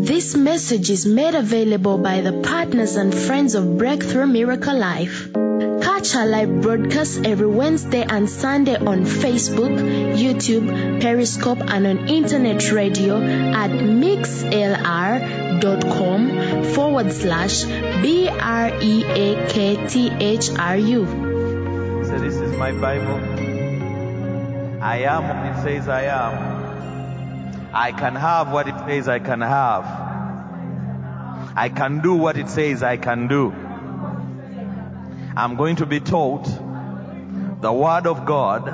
This message is made available by the partners and friends of Breakthrough Miracle Life. Catch our live broadcasts every Wednesday and Sunday on Facebook, YouTube, Periscope, and on internet radio at mixlr.com forward slash B R E A K T H R U. So this is my Bible. I am it says I am. I can have what it says I can have. I can do what it says I can do. I'm going to be taught the Word of God,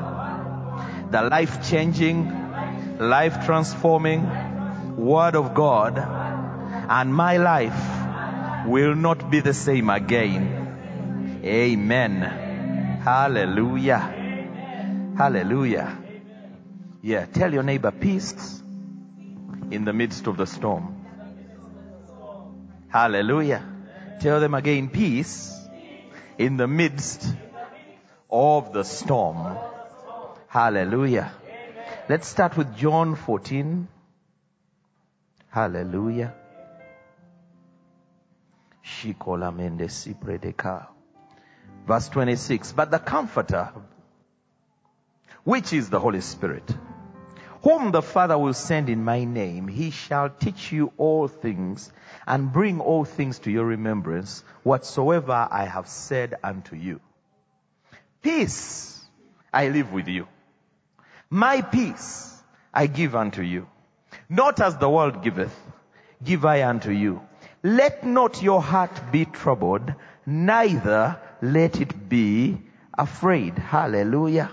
the life changing, life transforming Word of God, and my life will not be the same again. Amen. Hallelujah. Hallelujah. Yeah, tell your neighbor peace in the midst of the storm. Hallelujah. Tell them again peace in the midst of the storm. Hallelujah. Let's start with John 14. Hallelujah. Shikola mende sipredeka. Verse 26. But the Comforter, which is the Holy Spirit, whom the Father will send in my name, he shall teach you all things and bring all things to your remembrance whatsoever I have said unto you. Peace I live with you. My peace I give unto you. Not as the world giveth, give I unto you. Let not your heart be troubled, neither let it be afraid. Hallelujah.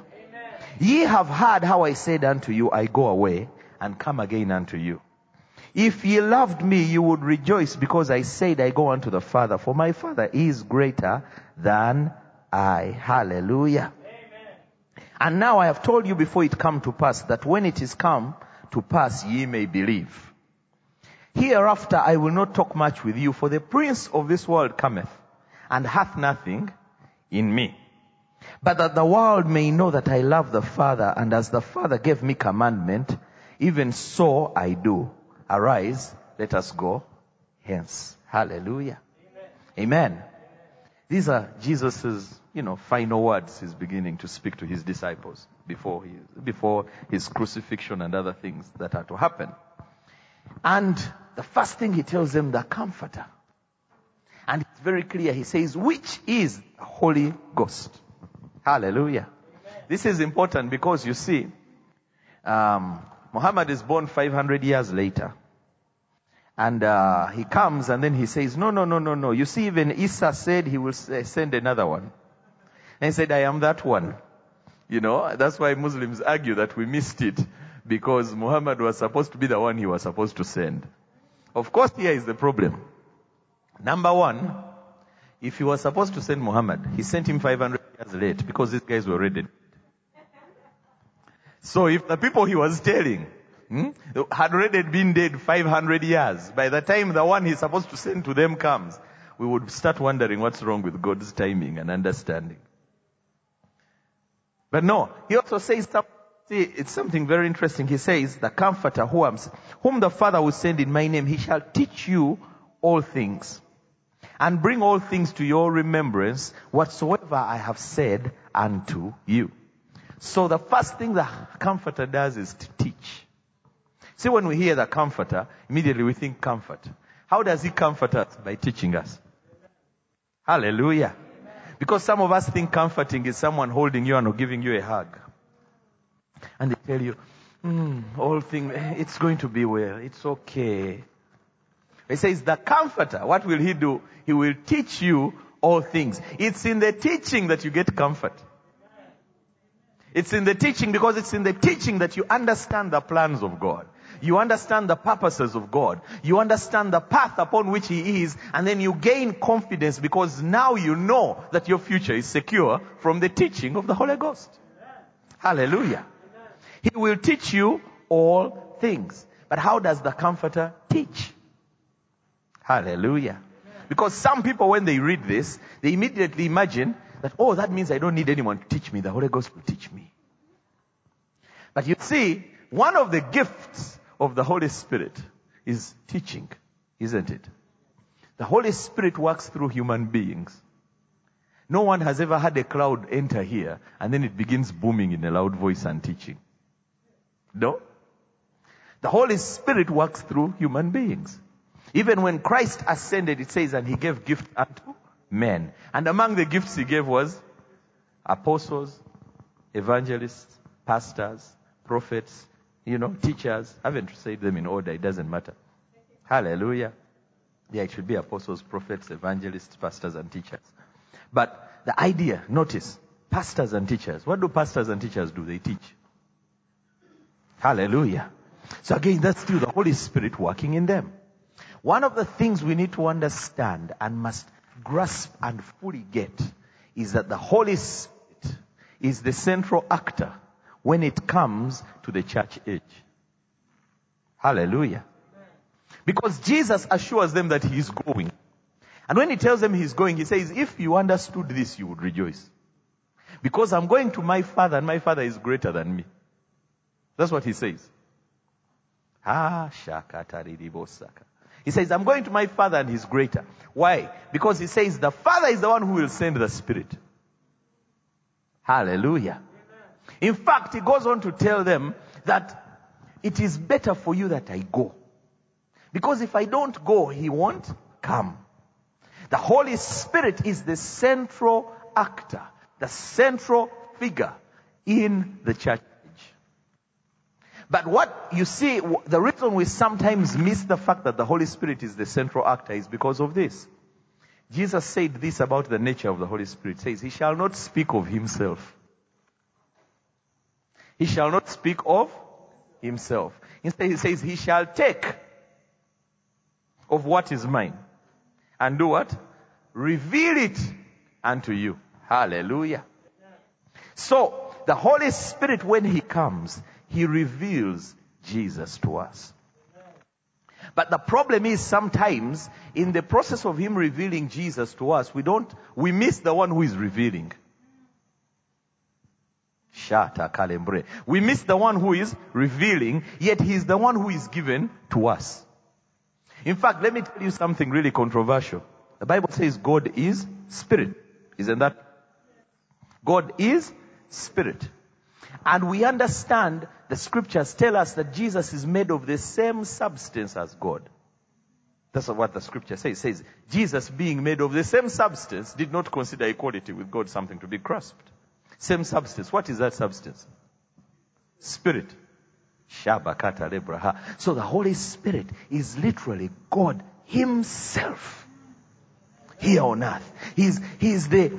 Ye have heard how I said unto you, I go away and come again unto you. If ye loved me, you would rejoice because I said I go unto the Father, for my Father is greater than I. Hallelujah. Amen. And now I have told you before it come to pass that when it is come to pass ye may believe. Hereafter I will not talk much with you, for the prince of this world cometh and hath nothing in me. But that the world may know that I love the Father, and as the Father gave me commandment, even so I do. Arise, let us go hence. Hallelujah. Amen. Amen. These are Jesus's, you know, final words he's beginning to speak to his disciples before, before his crucifixion and other things that are to happen. And the first thing he tells them, the comforter. And it's very clear. He says, which is the Holy Ghost. Hallelujah. This is important because you see, um, Muhammad is born 500 years later. And uh, he comes and then he says, no, no, no, no, no. You see, even Isa said he will send another one. And he said, I am that one. You know, that's why Muslims argue that we missed it because Muhammad was supposed to be the one he was supposed to send. Of course, here is the problem. Number one, if he was supposed to send Muhammad, he sent him 500 years late because these guys were ready. So if the people he was telling hmm, had already been dead 500 years, by the time the one he's supposed to send to them comes, we would start wondering what's wrong with God's timing and understanding. But no, he also says something, it's something very interesting. He says, the comforter whom the Father will send in my name, he shall teach you all things and bring all things to your remembrance whatsoever I have said unto you. So the first thing the comforter does is to teach. See, when we hear the comforter, immediately we think comfort. How does he comfort us? By teaching us. Hallelujah. Because some of us think comforting is someone holding you and giving you a hug. And they tell you, mm, all things, it's going to be well. It's okay. He says, the comforter, what will he do? He will teach you all things. It's in the teaching that you get comfort. It's in the teaching because it's in the teaching that you understand the plans of God. You understand the purposes of God. You understand the path upon which He is, and then you gain confidence because now you know that your future is secure from the teaching of the Holy Ghost. Hallelujah. He will teach you all things. But how does the Comforter teach? Hallelujah. Because some people, when they read this, they immediately imagine that, oh, that means I don't need anyone to teach me. The Holy Ghost will teach me. But you see, one of the gifts of the Holy Spirit is teaching. Isn't it? The Holy Spirit works through human beings. No one has ever had a cloud enter here and then it begins booming in a loud voice and teaching. No? The Holy Spirit works through human beings. Even when Christ ascended, it says, and he gave gift unto men. And among the gifts he gave was apostles, evangelists, pastors, prophets, you know, teachers. I haven't said them in order, it doesn't matter. Hallelujah. Yeah, it should be apostles, prophets, evangelists, pastors, and teachers. But the idea, notice, pastors and teachers. What do pastors and teachers do? They teach. Hallelujah. So again, that's still the Holy Spirit working in them. One of the things we need to understand and must grasp and fully get is that the Holy Spirit is the central actor when it comes to the church age. Hallelujah. Because Jesus assures them that he is going. And when he tells them he's going, he says, if you understood this, you would rejoice. Because I'm going to my father and my father is greater than me. That's what he says. Ah, shakataridibosaka. He says, I'm going to my father and he's greater. Why? Because he says the father is the one who will send the spirit. Hallelujah. In fact, he goes on to tell them that it is better for you that I go. Because if I don't go, he won't come. The Holy Spirit is the central actor, the central figure in the church. But what you see, the reason we sometimes miss the fact that the Holy Spirit is the central actor is because of this. Jesus said this about the nature of the Holy Spirit. He says, He shall not speak of Himself. He shall not speak of Himself. Instead, He says, He shall take of what is mine and do what? Reveal it unto you. Hallelujah. So, the Holy Spirit, when He comes, He reveals Jesus to us. But the problem is sometimes in the process of Him revealing Jesus to us, we don't, we miss the one who is revealing. Shata kalembre. We miss the one who is revealing, yet He is the one who is given to us. In fact, let me tell you something really controversial. The Bible says God is spirit. Isn't that? God is spirit. And we understand the scriptures tell us that Jesus is made of the same substance as God. That's what the scripture says. It says, Jesus being made of the same substance did not consider equality with God something to be grasped. Same substance. What is that substance? Spirit. Shabakata lebraha. So the Holy Spirit is literally God Himself here on earth. He's, he's the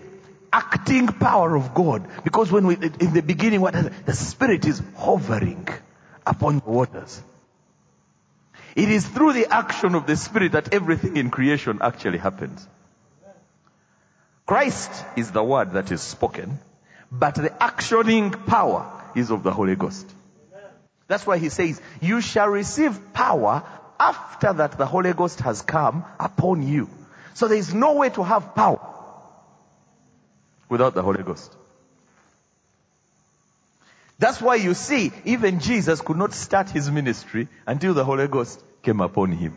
acting power of God. Because when we, in the beginning, what the Spirit is hovering upon the waters. It is through the action of the Spirit that everything in creation actually happens. Christ is the word that is spoken, but the actioning power is of the Holy Ghost. That's why he says, you shall receive power after that the Holy Ghost has come upon you. So there is no way to have power without the Holy Ghost. That's why you see, even Jesus could not start his ministry until the Holy Ghost came upon him.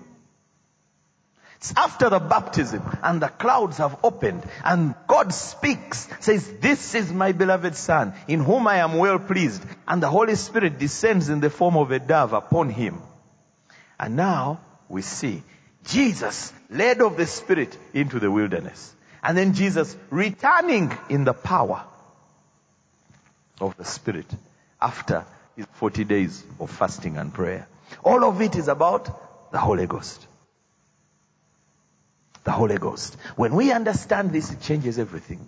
It's after the baptism and the clouds have opened and God speaks, says, this is my beloved son in whom I am well pleased. And the Holy Spirit descends in the form of a dove upon him. And now we see Jesus led of the Spirit into the wilderness. And then Jesus returning in the power of the Spirit after his 40 days of fasting and prayer. All of it is about the Holy Ghost the Holy Ghost. When we understand this, it changes everything.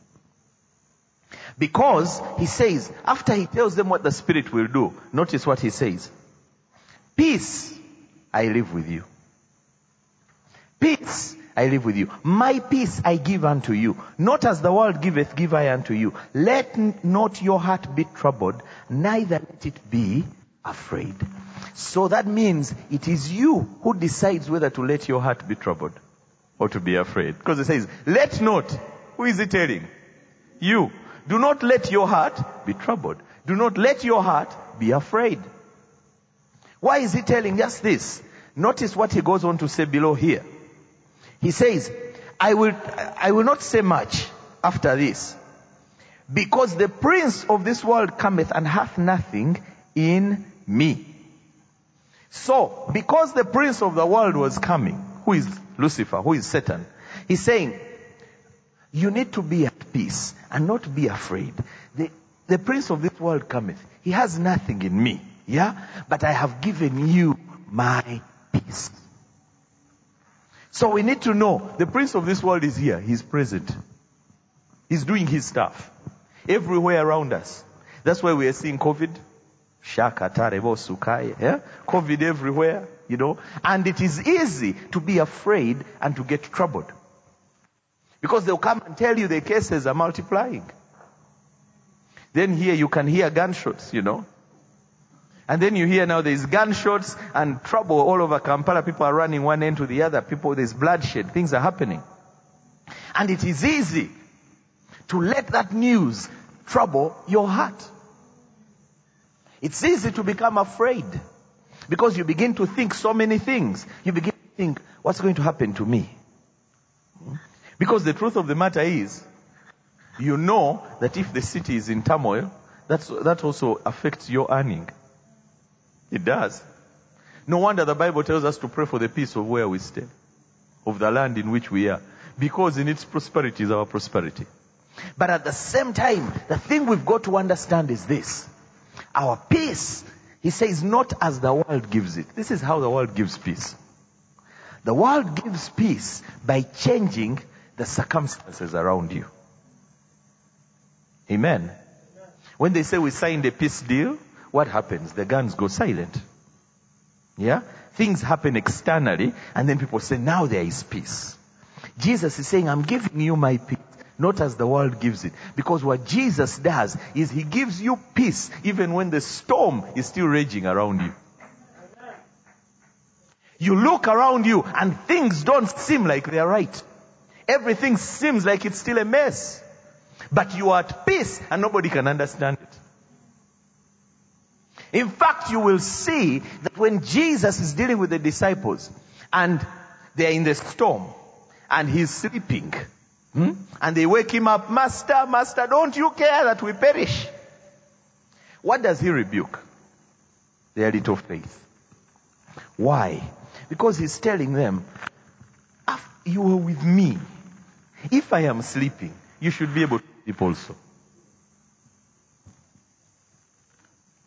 Because he says, after he tells them what the Spirit will do, notice what he says. Peace I live with you. Peace I live with you. My peace I give unto you. Not as the world giveth, give I unto you. Let not your heart be troubled, neither let it be afraid. So that means it is you who decides whether to let your heart be troubled or to be afraid. Because it says, let not. Who is it telling? You. Do not let your heart be troubled. Do not let your heart be afraid. Why is he telling us this? Notice what he goes on to say below here. He says, I will, I will not say much after this, because the prince of this world cometh and hath nothing in me. So, because the prince of the world was coming, who is Lucifer, who is Satan, he's saying, you need to be at peace and not be afraid. The, the prince of this world cometh. He has nothing in me. Yeah? But I have given you my peace. So we need to know the prince of this world is here. He's present. He's doing his stuff. Everywhere around us. That's why we are seeing COVID. Yeah? Eh? COVID everywhere, you know. And it is easy to be afraid and to get troubled. Because they'll come and tell you the cases are multiplying. Then here you can hear gunshots, you know. And then you hear now there's gunshots and trouble all over Kampala. People are running one end to the other. People, there's bloodshed. Things are happening. And it is easy to let that news trouble your heart. It's easy to become afraid because you begin to think so many things. You begin to think, what's going to happen to me? Because the truth of the matter is, you know that if the city is in turmoil, that's, that also affects your earning. It does. No wonder the Bible tells us to pray for the peace of where we stay, of the land in which we are, because in its prosperity is our prosperity. But at the same time, the thing we've got to understand is this. Our peace, he says, not as the world gives it. This is how the world gives peace. The world gives peace by changing the circumstances around you. Amen. When they say we signed a peace deal, what happens? The guns go silent. Yeah? Things happen externally and then people say, now there is peace. Jesus is saying, I'm giving you my peace, not as the world gives it. Because what Jesus does is he gives you peace even when the storm is still raging around you. You look around you and things don't seem like they're right. Everything seems like it's still a mess. But you are at peace and nobody can understand it. In fact, you will see that when Jesus is dealing with the disciples and they're in the storm and he's sleeping hmm? and they wake him up, Master, Master, don't you care that we perish? What does he rebuke? Their little faith. Why? Because he's telling them, you were with me. If I am sleeping, you should be able to sleep also.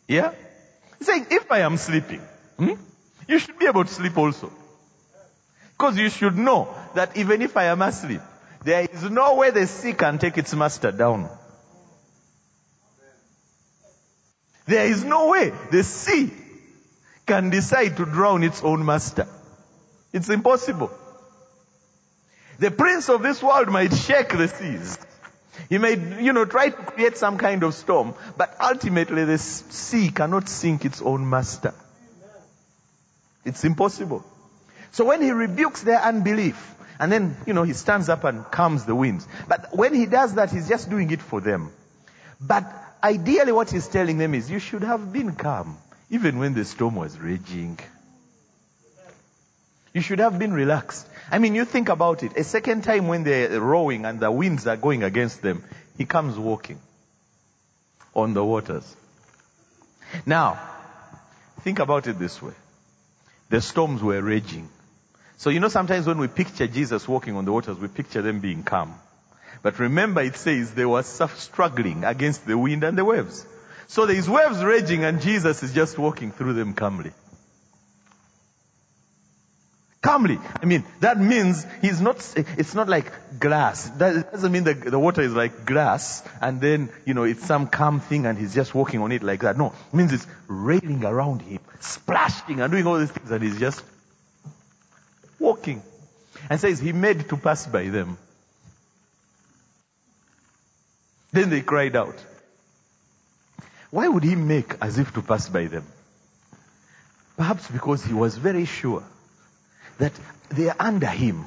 Yeah? Saying, if I am sleeping, hmm, you should be able to sleep also. Because you should know that even if I am asleep, there is no way the sea can take its master down. There is no way the sea can decide to drown its own master. It's impossible. The prince of this world might shake the seas. He may, you know, try to create some kind of storm, but ultimately the sea cannot sink its own master. It's impossible. So when he rebukes their unbelief, and then, you know, he stands up and calms the winds. But when he does that, he's just doing it for them. But ideally what he's telling them is, you should have been calm, even when the storm was raging. You should have been relaxed. I mean, you think about it. A second time when they're rowing and the winds are going against them, he comes walking on the waters. Now, think about it this way. The storms were raging. So you know sometimes when we picture Jesus walking on the waters, we picture them being calm. But remember it says they were struggling against the wind and the waves. So there is waves raging and Jesus is just walking through them calmly calmly. I mean, that means he's not, it's not like grass. That doesn't mean that the water is like grass and then, you know, it's some calm thing and he's just walking on it like that. No, it means it's raining around him, splashing and doing all these things and he's just walking. And says he made to pass by them. Then they cried out. Why would he make as if to pass by them? Perhaps because he was very sure that they are under him.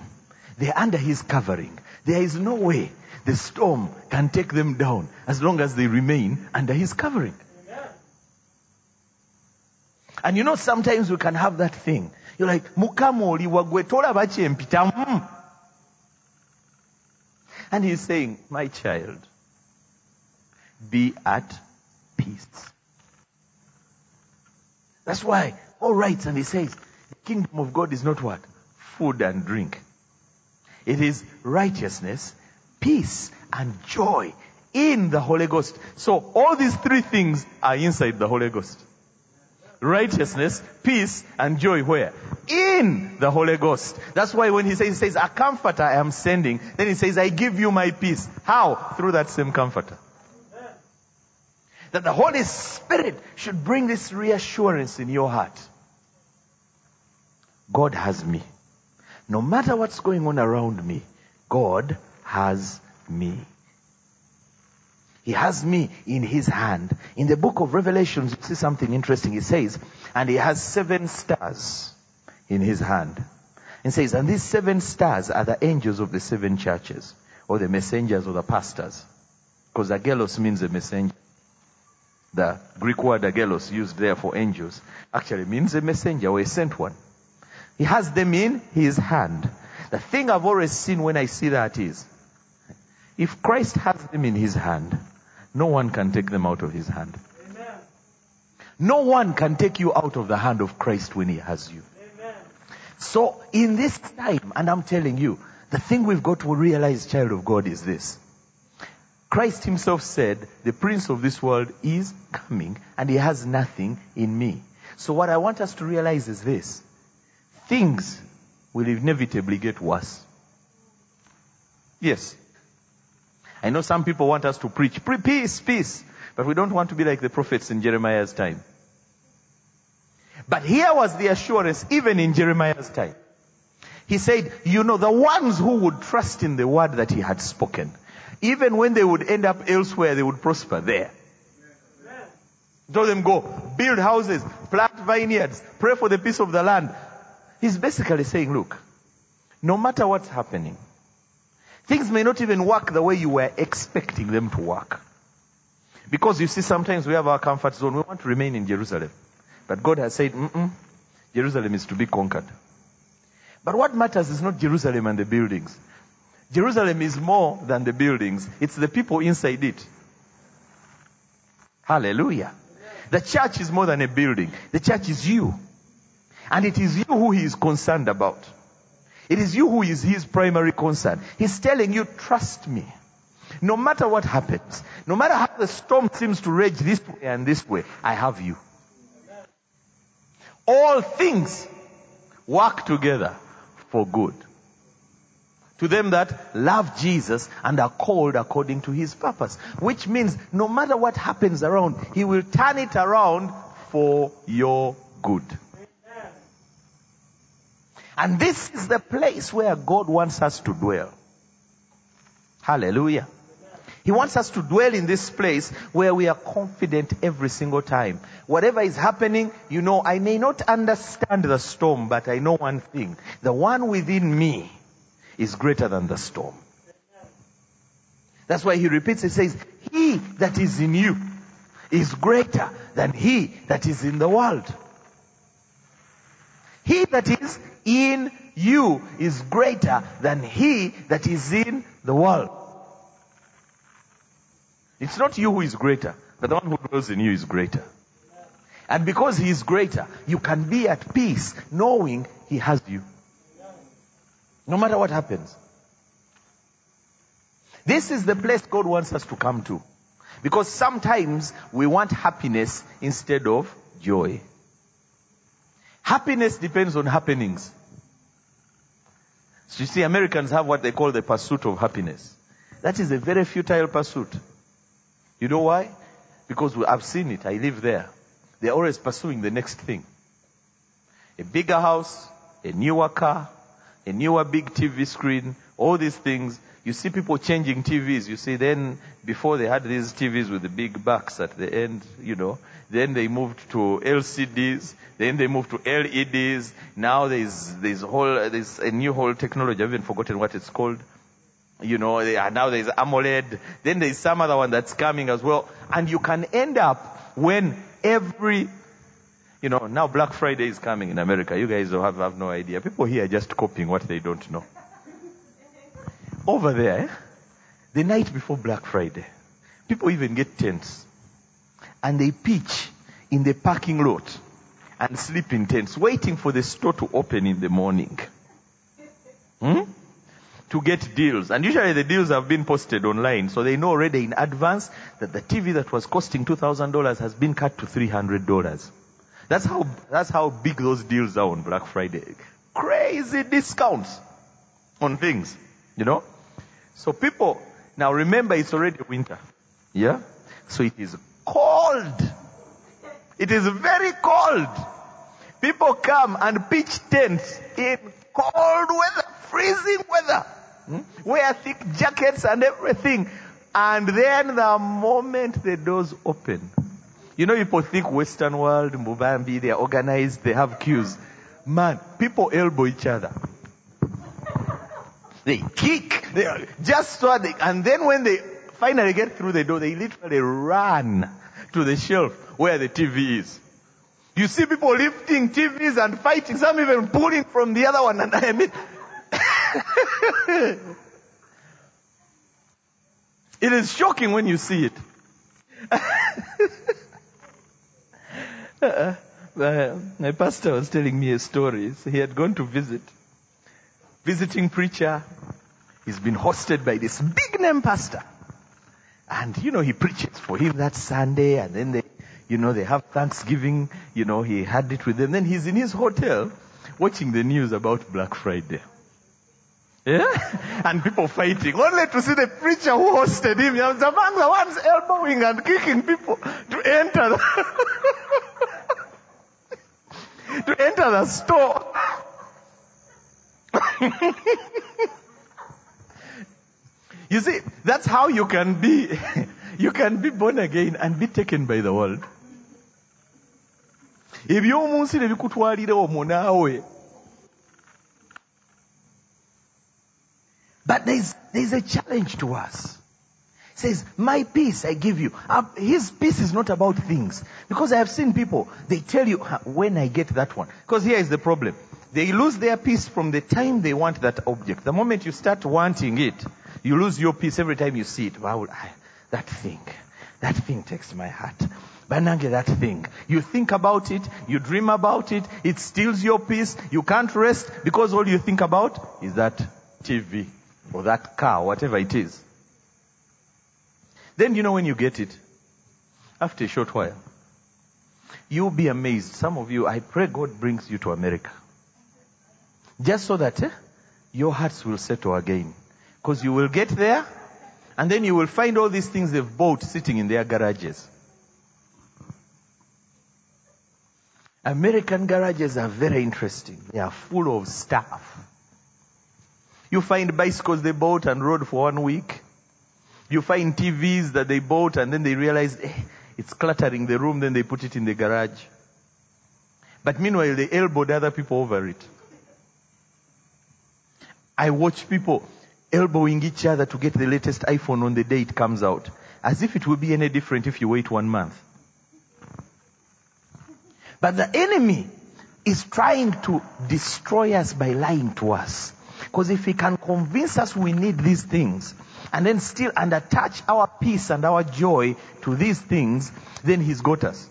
They are under his covering. There is no way the storm can take them down as long as they remain under his covering. And you know, sometimes we can have that thing You're like, mukama oli wagwe tolaba kyempitamu. Mm. And he's saying, my child, be at peace. That's why Paul writes and he says, kingdom of God is not what? Food and drink. It is righteousness, peace, and joy in the Holy Ghost. So all these three things are inside the Holy Ghost. Righteousness, peace, and joy where? In the Holy Ghost. That's why when he says, he says, a comforter I am sending, then he says, I give you my peace. How? Through that same comforter. That the Holy Spirit should bring this reassurance in your heart. God has me. No matter what's going on around me, God has me. He has me in his hand. In the book of Revelations, you see something interesting. He says, and he has seven stars in his hand. It says, and these seven stars are the angels of the seven churches, or the messengers or the pastors. Because angelos means a messenger. The Greek word angelos used there for angels actually means a messenger or a sent one. He has them in his hand. The thing I've always seen when I see that is, if Christ has them in his hand, no one can take them out of his hand. Amen. No one can take you out of the hand of Christ when he has you. Amen. So in this time, and I'm telling you, the thing we've got to realize, child of God, is this. Christ himself said, the prince of this world is coming and he has nothing in me. So what I want us to realize is this. Things will inevitably get worse. Yes. I know some people want us to preach pre- peace, peace, but we don't want to be like the prophets in Jeremiah's time. But here was the assurance even in Jeremiah's time. He said, you know, the ones who would trust in the word that he had spoken, even when they would end up elsewhere, they would prosper there. Told them go, build houses, plant vineyards, pray for the peace of the land. He's basically saying, look, no matter what's happening, things may not even work the way you were expecting them to work. Because you see, sometimes we have our comfort zone. We want to remain in Jerusalem. But God has said, Jerusalem is to be conquered. But what matters is not Jerusalem and the buildings. Jerusalem is more than the buildings. It's the people inside it. Hallelujah. The church is more than a building. The church is you. And it is you who he is concerned about. It is you who is his primary concern. He's telling you, trust me. No matter what happens, no matter how the storm seems to rage this way and this way, I have you. All things work together for good. To them that love Jesus and are called according to his purpose. Which means no matter what happens around, he will turn it around for your good. And this is the place where God wants us to dwell. Hallelujah. He wants us to dwell in this place where we are confident every single time. Whatever is happening, you know, I may not understand the storm, but I know one thing. The one within me is greater than the storm. That's why he repeats, he says, He that is in you is greater than he that is in the world. He that is in you is greater than he that is in the world. It's not you who is greater, but the one who dwells in you is greater. And because he is greater, you can be at peace knowing he has you. No matter what happens. This is the place God wants us to come to. Because sometimes we want happiness instead of joy. Happiness depends on happenings. So you see, Americans have what they call the pursuit of happiness. That is a very futile pursuit. You know why? Because I've seen it. I live there. They're always pursuing the next thing. A bigger house, a newer car, a newer big TV screen, all these things. You see people changing TVs. You see, then before they had these TVs with the big backs at the end, you know, then they moved to LCDs, then they moved to LEDs. Now there's there's whole there's a new whole technology. I've even forgotten what it's called. You know, are, now there's AMOLED. Then there's some other one that's coming as well. And you can end up when every You know, now Black Friday is coming in America. You guys have, have no idea. People here are just copying what they don't know. Over there, the night before Black Friday, people even get tents. And they pitch in the parking lot and sleep in tents, waiting for the store to open in the morning. Hmm? To get deals. And usually the deals have been posted online, so they know already in advance that the TV that was costing $2,000 has been cut to $300. That's how, that's how big those deals are on Black Friday. Crazy discounts on things, you know? So people, now remember it's already winter. Yeah? So it is cold. It is very cold. People come and pitch tents in cold weather, freezing weather. Hmm? Wear thick jackets and everything. And then the moment the doors open, you know, people think Western world, Mubambi, they are organized, they have queues. Man, people elbow each other. They kick, they just so they, and then when they finally get through the door, they literally run to the shelf where the TV is. You see people lifting TVs and fighting, some even pulling from the other one, and I mean, it is shocking when you see it. uh, my pastor was telling me a story. So he had gone to visit. Visiting preacher. He's been hosted by this big name pastor. And, you know, he preaches for him that Sunday and then they, you know, they have Thanksgiving. You know, he had it with them. Then he's in his hotel watching the news about Black Friday. Yeah? And people fighting. Only to see the preacher who hosted him. Among the ones elbowing and kicking people to enter the to enter the store. you see, that's how you can be, you can be born again and be taken by the world. omwo naawe but there's, there's a challenge to us says, My peace I give you. His peace is not about things. Because I have seen people, they tell you, when I get that one. Because here is the problem. They lose their peace from the time they want that object. The moment you start wanting it, you lose your peace every time you see it. Wow, that thing. That thing takes my heart. Banange, that thing. You think about it, you dream about it, it steals your peace, you can't rest because all you think about is that TV or that car, whatever it is. Then you know when you get it, after a short while, you'll be amazed. Some of you, I pray God brings you to America. Just so that eh, your hearts will settle again. Because you will get there, and then you will find all these things they've bought sitting in their garages. American garages are very interesting. They are full of stuff. You find bicycles they bought and rode for one week. You find TVs that they bought and then they realize eh, it's cluttering the room, then they put it in the garage. But meanwhile, they elbowed other people over it. I watch people elbowing each other to get the latest iPhone on the day it comes out. As if it will be any different if you wait one month. But the enemy is trying to destroy us by lying to us. Because if he can convince us we need these things, and then still and attach our peace and our joy to these things, then he's got us.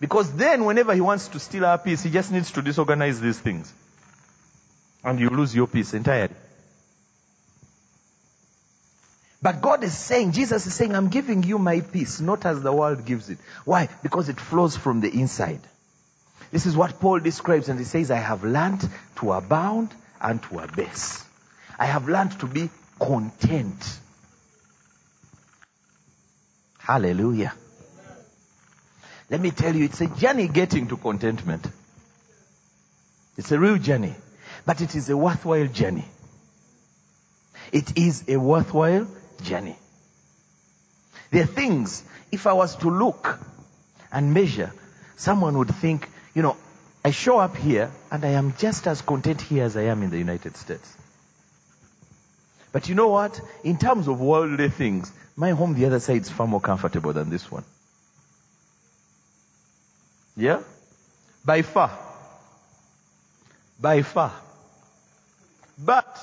Because then whenever he wants to steal our peace, he just needs to disorganize these things. And you lose your peace entirely. But God is saying, Jesus is saying, I'm giving you my peace, not as the world gives it. Why? Because it flows from the inside. This is what Paul describes and he says, I have learned to abound and to abase. I have learned to be content. Hallelujah. Let me tell you, it's a journey getting to contentment. It's a real journey, but it is a worthwhile journey. It is a worthwhile journey. There are things, if I was to look and measure, someone would think, you know, I show up here and I am just as content here as I am in the United States. But you know what? In terms of worldly things, my home the other side is far more comfortable than this one. Yeah? By far. By far. But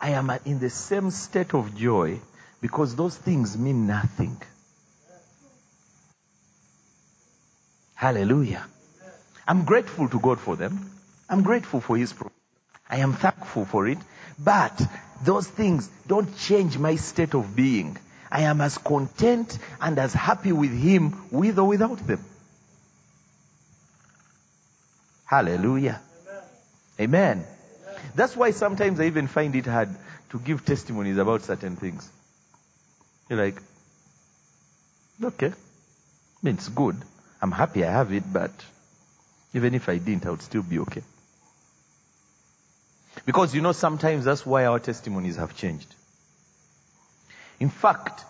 I am in the same state of joy because those things mean nothing. Hallelujah. I'm grateful to God for them. I'm grateful for His. I am thankful for it. But those things don't change my state of being. I am as content and as happy with Him with or without them. Hallelujah. Amen. Amen. That's why sometimes I even find it hard to give testimonies about certain things. You're like, okay, it's good. I'm happy I have it, but even if I didn't, I would still be okay. Because you know, sometimes that's why our testimonies have changed. In fact,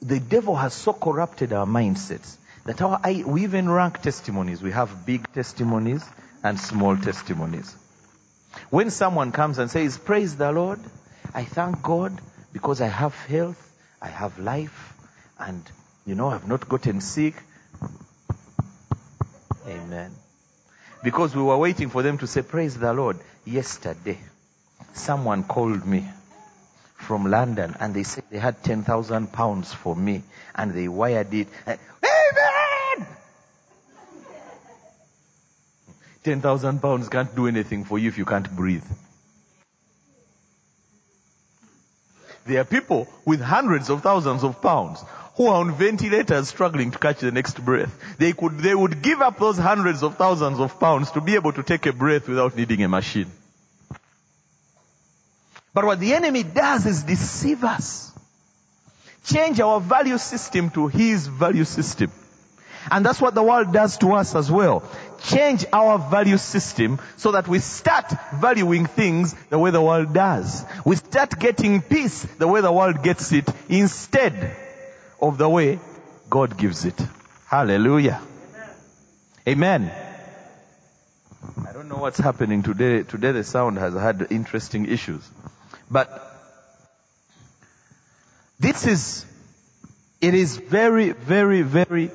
the devil has so corrupted our mindsets that our, we even rank testimonies. We have big testimonies and small testimonies. When someone comes and says, Praise the Lord, I thank God because I have health, I have life, and you know, I've not gotten sick. Amen. Because we were waiting for them to say, Praise the Lord. Yesterday, someone called me from London and they said they had 10,000 pounds for me and they wired it. Amen! 10,000 pounds can't do anything for you if you can't breathe. There are people with hundreds of thousands of pounds who are on ventilators struggling to catch the next breath. They could, they would give up those hundreds of thousands of pounds to be able to take a breath without needing a machine. But what the enemy does is deceive us. Change our value system to his value system. And that's what the world does to us as well. Change our value system so that we start valuing things the way the world does. We start getting peace the way the world gets it instead of the way God gives it. Hallelujah. Amen. I don't know what's happening today. Today the sound has had interesting issues. But this is, it is very, very, very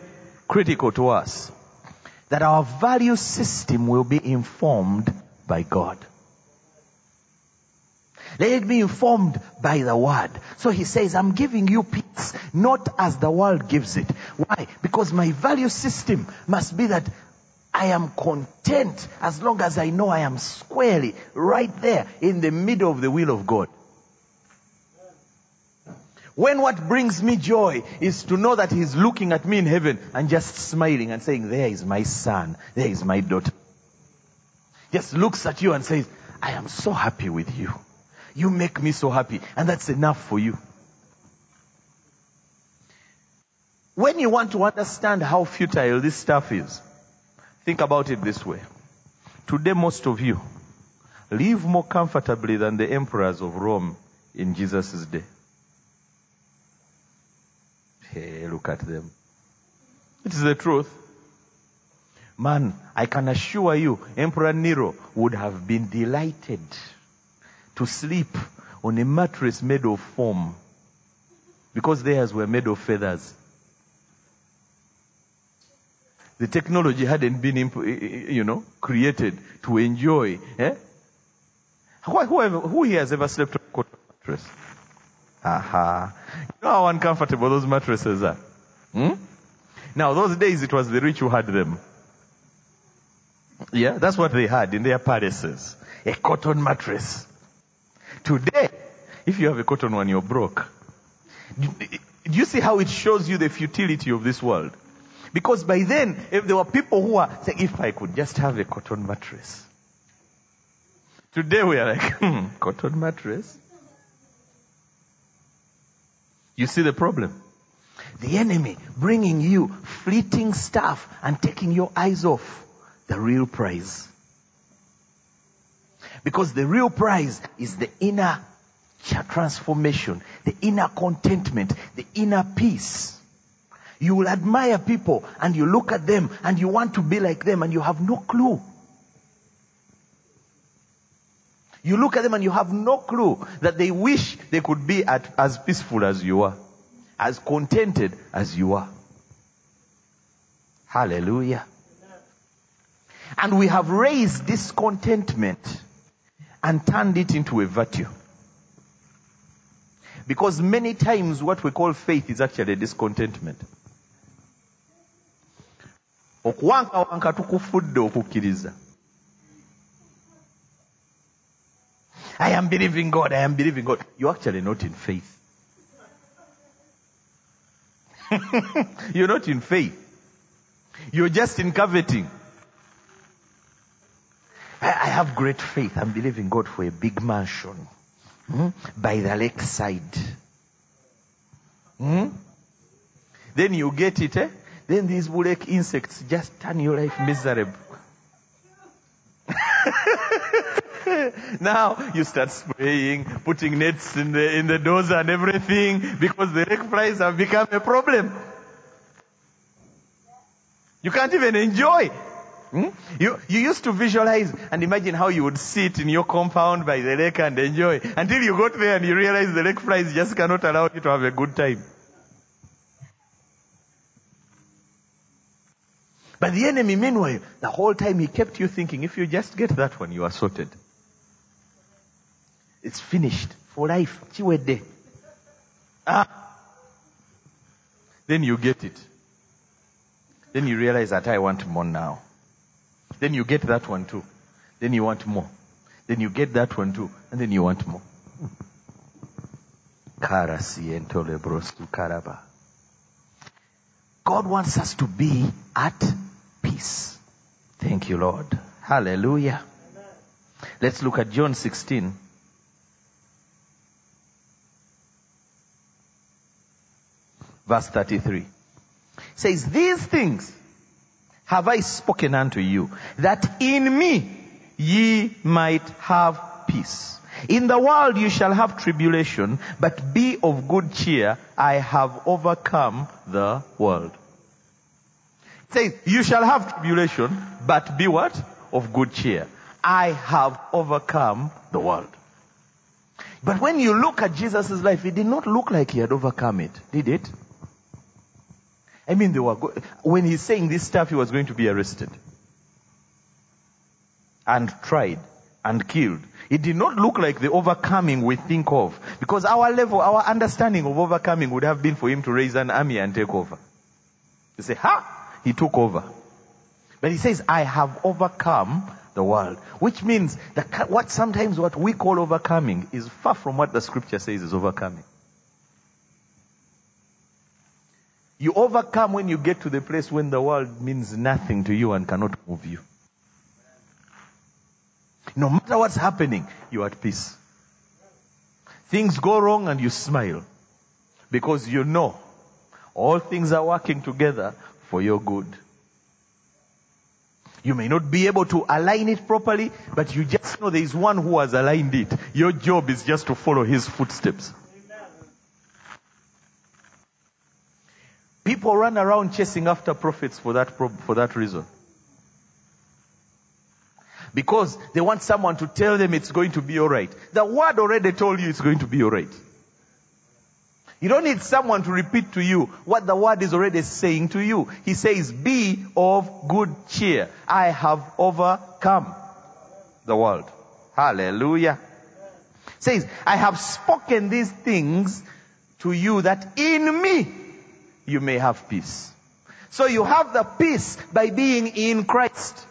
critical to us that our value system will be informed by God. Let it be informed by the word. So he says, I'm giving you peace, not as the world gives it. Why? Because my value system must be that I am content as long as I know I am squarely right there in the middle of the will of God. When what brings me joy is to know that He's looking at me in heaven and just smiling and saying, There is my son, there is my daughter. Just looks at you and says, I am so happy with you. You make me so happy. And that's enough for you. When you want to understand how futile this stuff is, think about it this way. Today, most of you live more comfortably than the emperors of Rome in Jesus' day. Look at them. It is the truth. Man, I can assure you, Emperor Nero would have been delighted to sleep on a mattress made of foam because theirs were made of feathers. The technology hadn't been, you know, created to enjoy. Eh? Who, who, who here has ever slept on a mattress? Aha. You know how uncomfortable those mattresses are? Hmm? Now, those days it was the rich who had them. Yeah, that's what they had in their palaces. A cotton mattress. Today, if you have a cotton one, you're broke. Do you see how it shows you the futility of this world? Because by then, if there were people who are saying, if I could just have a cotton mattress. Today we are like, hmm, cotton mattress? You see the problem? The enemy bringing you fleeting stuff and taking your eyes off the real prize. Because the real prize is the inner transformation, the inner contentment, the inner peace. You will admire people and you look at them and you want to be like them and you have no clue. You look at them and you have no clue that they wish they could be at, as peaceful as you are, as contented as you are. Hallelujah. And we have raised discontentment and turned it into a virtue. Because many times what we call faith is actually discontentment. okuwankawanka tukufudde okukkiriza I am believing God, I am believing God. You're actually not in faith. You're not in faith. You're just in coveting. I, I have great faith. I'm believing God for a big mansion hmm, by the lake side. Hmm? Then you get it, eh? Then these lake insects just turn your life miserable. now you start spraying, putting nets in the, in the doors and everything because the lake flies have become a problem. You can't even enjoy. Hmm? You, you used to visualize and imagine how you would sit in your compound by the lake and enjoy until you got there and you realize the lake flies just cannot allow you to have a good time. But the enemy, meanwhile, the whole time he kept you thinking, if you just get that one, you are sorted. It's finished for life. Ah. Then you get it. Then you realize that I want more now. Then you get that one too. Then you want more. Then you get that one too. And then you want more. God wants us to be at peace. Thank you, Lord. Hallelujah. Let's look at John 16. Verse 33. Says, These things have I spoken unto you, that in me ye might have peace. In the world you shall have tribulation, but be of good cheer. I have overcome the world. It says, you shall have tribulation, but be what? Of good cheer. I have overcome the world. But when you look at Jesus' life, it did not look like he had overcome it, did it? I mean, they were go- when he's saying this stuff, he was going to be arrested and tried and killed. It did not look like the overcoming we think of. Because our level, our understanding of overcoming would have been for him to raise an army and take over. You say, ha! He took over. But he says, I have overcome the world. Which means that what sometimes what we call overcoming is far from what the scripture says is overcoming. You overcome when you get to the place when the world means nothing to you and cannot move you. No matter what's happening, you're at peace. Things go wrong and you smile because you know all things are working together for your good. You may not be able to align it properly, but you just know there is one who has aligned it. Your job is just to follow his footsteps. People run around chasing after prophets for that, for that reason. Because they want someone to tell them it's going to be alright. The word already told you it's going to be alright. You don't need someone to repeat to you what the word is already saying to you. He says, be of good cheer. I have overcome the world. Hallelujah. Says, I have spoken these things to you that in me you may have peace. So you have the peace by being in Christ.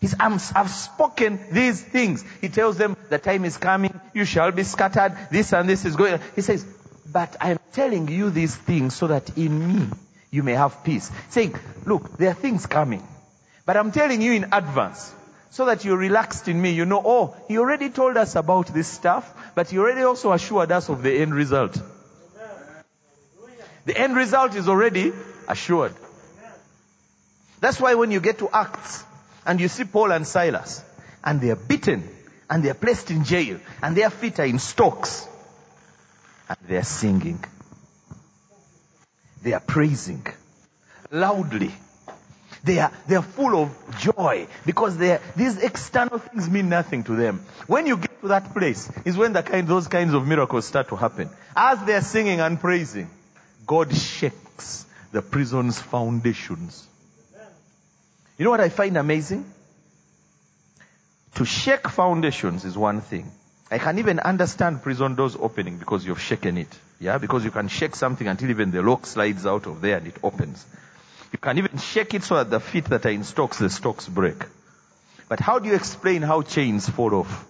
He's, i have spoken these things. He tells them the time is coming. You shall be scattered. This and this is going. He says, but I'm telling you these things so that in me you may have peace. Saying, look, there are things coming, but I'm telling you in advance so that you're relaxed in me. You know, oh, he already told us about this stuff, but he already also assured us of the end result. The end result is already assured. That's why when you get to Acts, and you see Paul and Silas, and they are beaten, and they are placed in jail, and their feet are in stocks, and they are singing. They are praising loudly. They are, they are full of joy because they are, these external things mean nothing to them. When you get to that place is when the kind, those kinds of miracles start to happen. As they are singing and praising, God shakes the prison's foundations. You know what I find amazing? To shake foundations is one thing. I can even understand prison doors opening because you've shaken it. Yeah, because you can shake something until even the lock slides out of there and it opens. You can even shake it so that the feet that are in stocks, the stocks break. But how do you explain how chains fall off?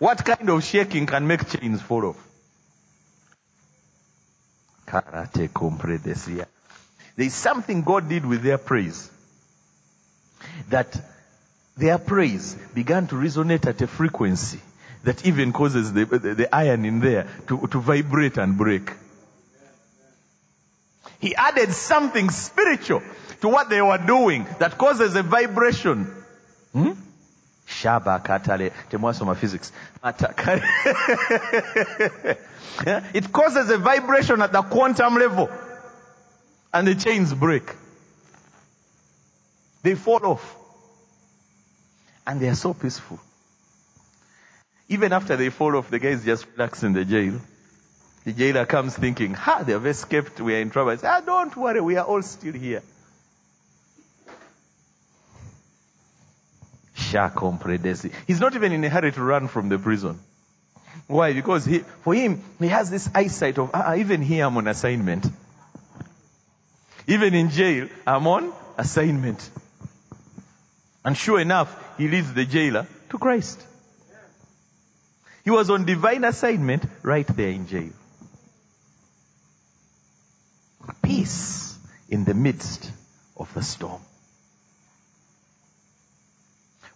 What kind of shaking can make chains fall off? Karate compredesia. There is something God did with their praise. That their praise began to resonate at a frequency that even causes the, the, the iron in there to, to vibrate and break. He added something spiritual to what they were doing that causes a vibration. Hmm? Shaba katale. Temwasoma physics. it causes a vibration at the quantum level. And the chains break. They fall off. And they are so peaceful. Even after they fall off, the guys just relax in the jail. The jailer comes thinking, ha, they have escaped, we are in trouble. I say, ah, don't worry, we are all still here. He's not even in a hurry to run from the prison. Why? Because he, for him, he has this eyesight of, ah, even here I'm on assignment. Even in jail, I'm on assignment. And sure enough, he leads the jailer to Christ. He was on divine assignment right there in jail. Peace in the midst of the storm.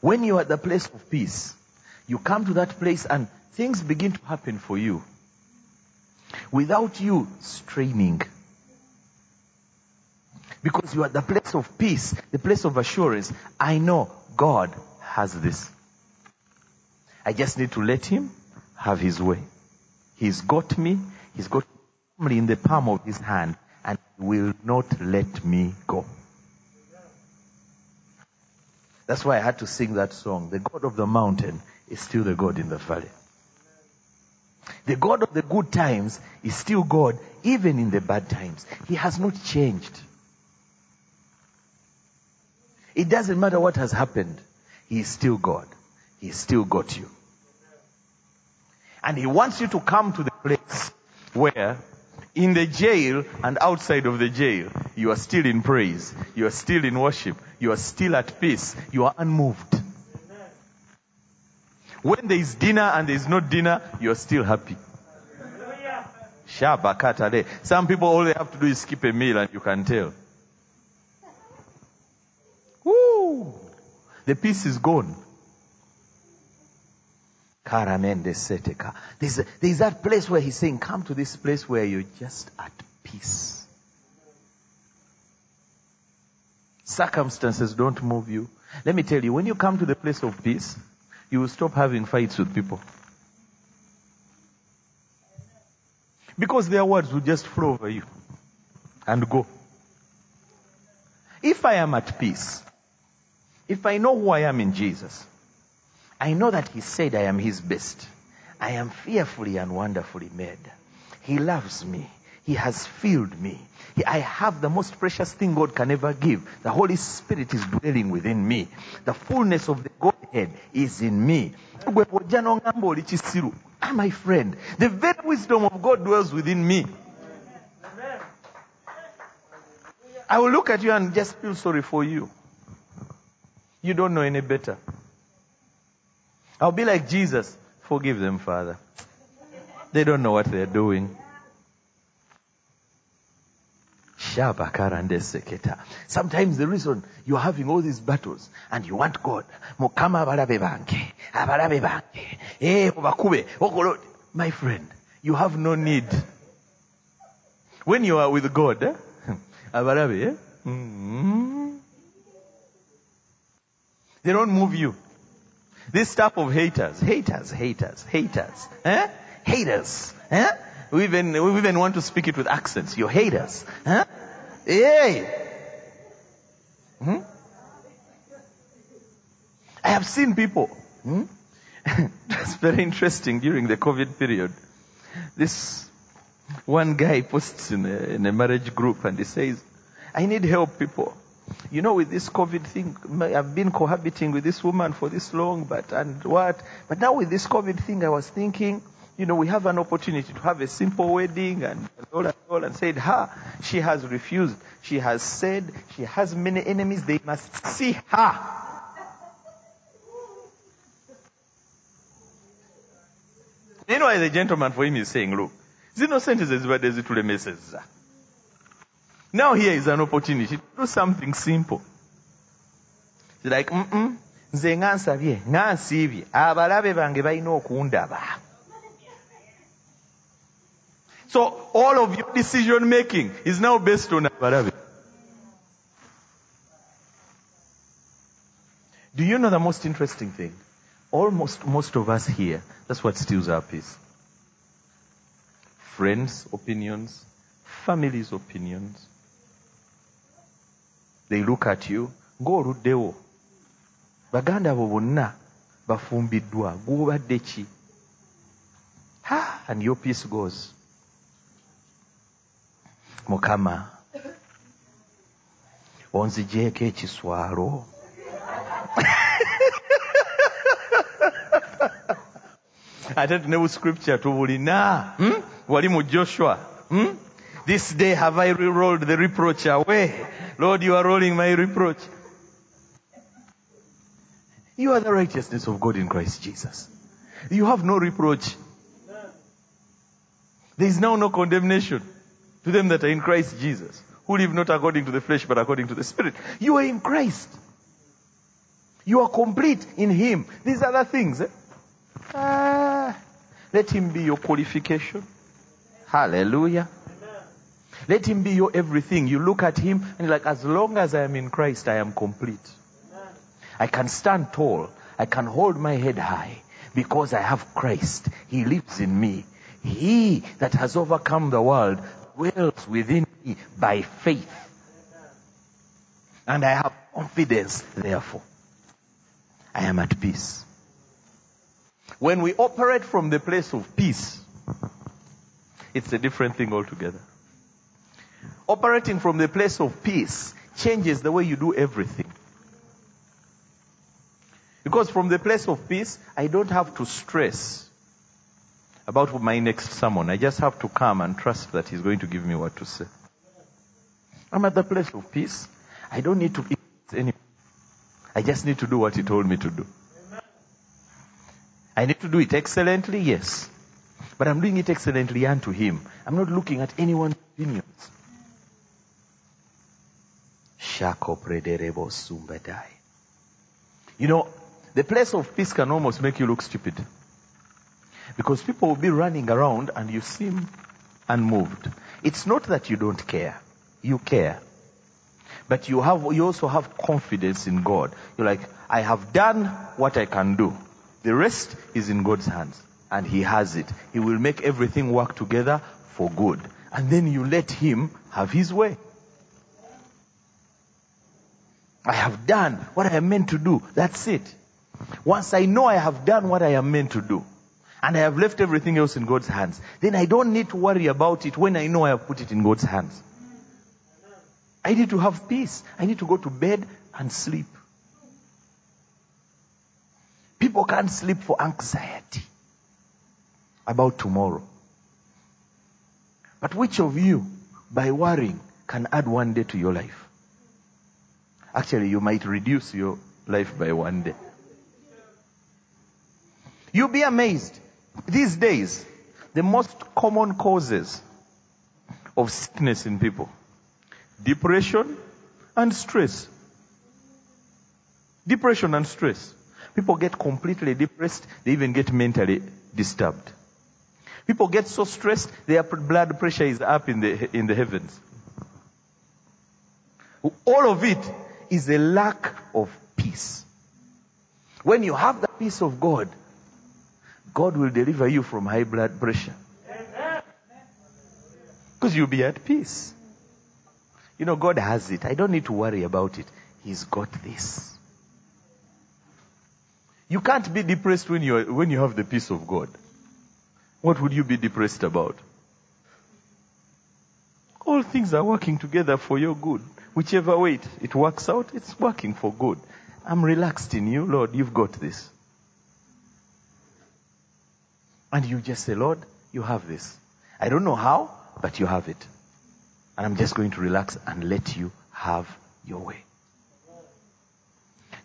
When you are at the place of peace, you come to that place and things begin to happen for you without you straining. Because you are at the place of peace, the place of assurance. I know God has this. I just need to let Him have His way. He's got me. He's got me in the palm of His hand and will not let me go. That's why I had to sing that song. The God of the mountain is still the God in the valley. The God of the good times is still God even in the bad times. He has not changed. It doesn't matter what has happened. He is still God. He still got you. And He wants you to come to the place where in the jail and outside of the jail, you are still in praise. You are still in worship. You are still at peace. You are unmoved. When there is dinner and there is no dinner, you are still happy. Some people all they have to do is skip a meal and you can tell. Woo! The peace is gone. There's, a, there's that place where he's saying, come to this place where you're just at peace. Circumstances don't move you. Let me tell you, when you come to the place of peace, you will stop having fights with people. Because their words will just flow over you and go. If I am at peace, if I know who I am in Jesus, I know that He said I am His best. I am fearfully and wonderfully made. He loves me. He has filled me. I have the most precious thing God can ever give. The Holy Spirit is dwelling within me. The fullness of the Godhead is in me. Ah, my friend, the very wisdom of God dwells within me. I will look at you and just feel sorry for you. You don't know any better. I'll be like Jesus. Forgive them, Father. They don't know what they're doing. Sometimes the reason you're having all these battles and you want God, mukama eh, my friend, you have no need. When you are with God, eh? eh? Mm-hmm. They don't move you. This type of haters, haters, haters, haters, eh? Haters, eh? We even, we even want to speak it with accents. You're haters, eh? Hey! Hmm? I have seen people. Hmm? That's very interesting during the COVID period. This one guy posts in a, in a marriage group and he says, I need help people. You know, with this COVID thing, I've been cohabiting with this woman for this long, but, and what? But now with this COVID thing, I was thinking, you know, we have an opportunity to have a simple wedding and all and all and said, ha, she has refused. She has said she has many enemies. They must see her. Know, the gentleman for him is saying, look, zino sente zezibadde zitulemesezza now here is an opportunity to do something simple. Like mm nze nga nsabye nga nsiibye abalabe bange balina okundaba. So all of your decision making is now based on abalabe. Do you know the most interesting thing? Almost most of us here that's what steals our peace. Friends opinions families opinions they look at you ng'oluddewo baganda bo bonna bafumbiddwa gwobadde ki? Ha and your peace goes. Mukama onzigyeko ekiswalo. Ate tunebu scripture tubulina hmm? wali mu joshua. Hmm? this day have i rolled the reproach away lord you are rolling my reproach. You are the righteousness of god in christ jesus. You have no reproach. There is now no condemnation to them that are in christ jesus who live not according to the flesh but according to the spirit. You are in christ. You are complete in him. These other things eh? ah, let him be your qualification. Hallelujah let him be your everything. You look at him and like, as long as I am in Christ, I am complete. I can stand tall. I can hold my head high because I have Christ. He lives in me. He that has overcome the world dwells within me by faith. And I have confidence, therefore. I am at peace. When we operate from the place of peace, it's a different thing altogether. Operating from the place of peace changes the way you do everything. Because from the place of peace, I don't have to stress about my next sermon. I just have to come and trust that He's going to give me what to say. I'm at the place of peace. I don't need to be anymore. I just need to do what He told me to do. I need to do it excellently, yes. But I'm doing it excellently unto Him. I'm not looking at anyone's opinions. You know, the place of peace can almost make you look stupid. Because people will be running around and you seem unmoved. It's not that you don't care. You care. But you have, you also have confidence in God. You're like, I have done what I can do. The rest is in God's hands. And He has it. He will make everything work together for good. And then you let Him have His way. I have done what I am meant to do. That's it. Once I know I have done what I am meant to do, and I have left everything else in God's hands, then I don't need to worry about it when I know I have put it in God's hands. I need to have peace. I need to go to bed and sleep. People can't sleep for anxiety about tomorrow. But which of you, by worrying, can add one day to your life? Actually, you might reduce your life by one day. You'll be amazed. These days, the most common causes of sickness in people depression and stress. Depression and stress. People get completely depressed, they even get mentally disturbed. People get so stressed, their blood pressure is up in the, in the heavens. All of it is a lack of peace. When you have the peace of God, God will deliver you from high blood pressure. Because you'll be at peace. You know, God has it. I don't need to worry about it. He's got this. You can't be depressed when you, when you have the peace of God. What would you be depressed about? All things are working together for your good. Whichever way it, it works out, it's working for good. I'm relaxed in you, Lord, you've got this. And you just say, Lord, you have this. I don't know how, but you have it. And I'm just going to relax and let you have your way.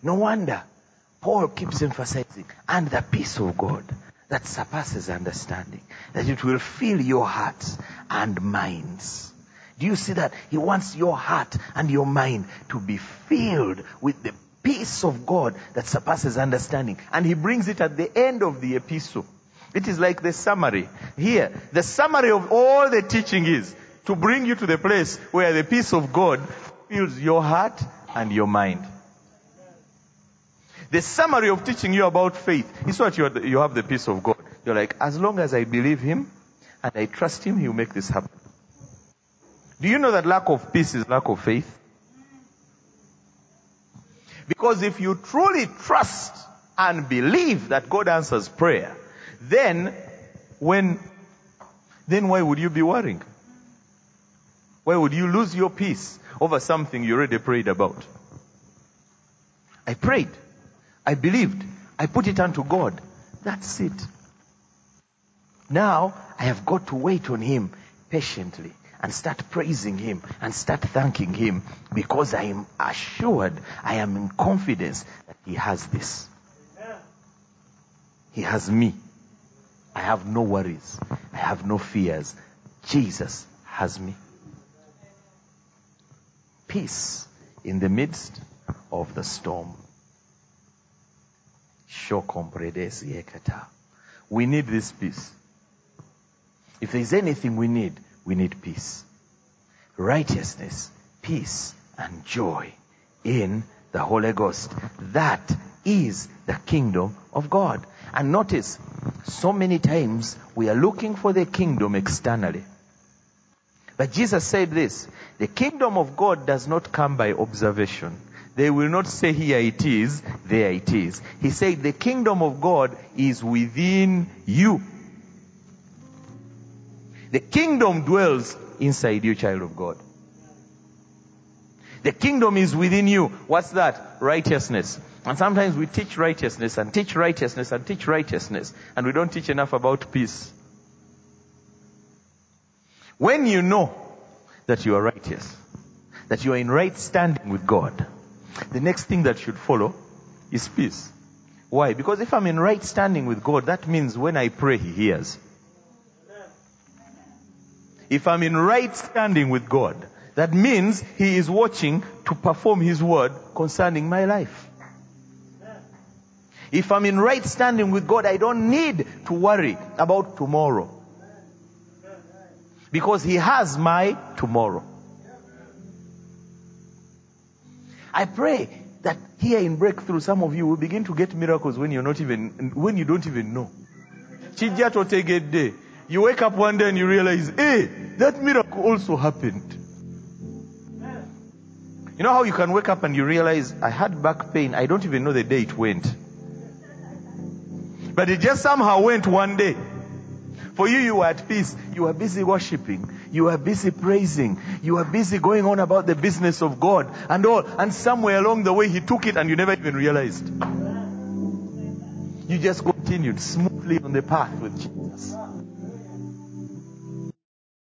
No wonder Paul keeps emphasizing, and the peace of God that surpasses understanding, that it will fill your hearts and minds. Do you see that? He wants your heart and your mind to be filled with the peace of God that surpasses understanding. And he brings it at the end of the epistle. It is like the summary. Here, the summary of all the teaching is to bring you to the place where the peace of God fills your heart and your mind. The summary of teaching you about faith is what you, have the peace of God. You're like, as long as I believe Him and I trust Him, He'll make this happen. Do you know that lack of peace is lack of faith? Because if you truly trust and believe that God answers prayer, then when, then why would you be worrying? Why would you lose your peace over something you already prayed about? I prayed. I believed. I put it unto God. That's it. Now I have got to wait on Him patiently and start praising Him and start thanking Him because I am assured, I am in confidence that He has this. He has me. I have no worries. I have no fears. Jesus has me. Peace in the midst of the storm. We need this peace. If there is anything we need, we need peace. Righteousness, peace, and joy in the Holy Ghost. That is the kingdom of God. And notice, so many times we are looking for the kingdom externally. But Jesus said this, the kingdom of God does not come by observation. They will not say here it is, there it is. He said the kingdom of God is within you. The kingdom dwells inside you, child of God. The kingdom is within you. What's that? Righteousness. And sometimes we teach righteousness and teach righteousness and teach righteousness, and we don't teach enough about peace. When you know that you are righteous, that you are in right standing with God, the next thing that should follow is peace. Why? Because if I'm in right standing with God, that means when I pray, He hears. If I'm in right standing with God, that means He is watching to perform His word concerning my life. If I'm in right standing with God, I don't need to worry about tomorrow. Because He has my tomorrow. I pray that here in breakthrough, some of you will begin to get miracles when you're not even, when you don't even know. You wake up one day and you realize, hey, that miracle also happened. You know how you can wake up and you realize, I had back pain, I don't even know the day it went. But it just somehow went one day. For you, you were at peace. You were busy worshiping. You were busy praising. You were busy going on about the business of God and all. And somewhere along the way, He took it and you never even realized. You just continued smoothly on the path with Jesus.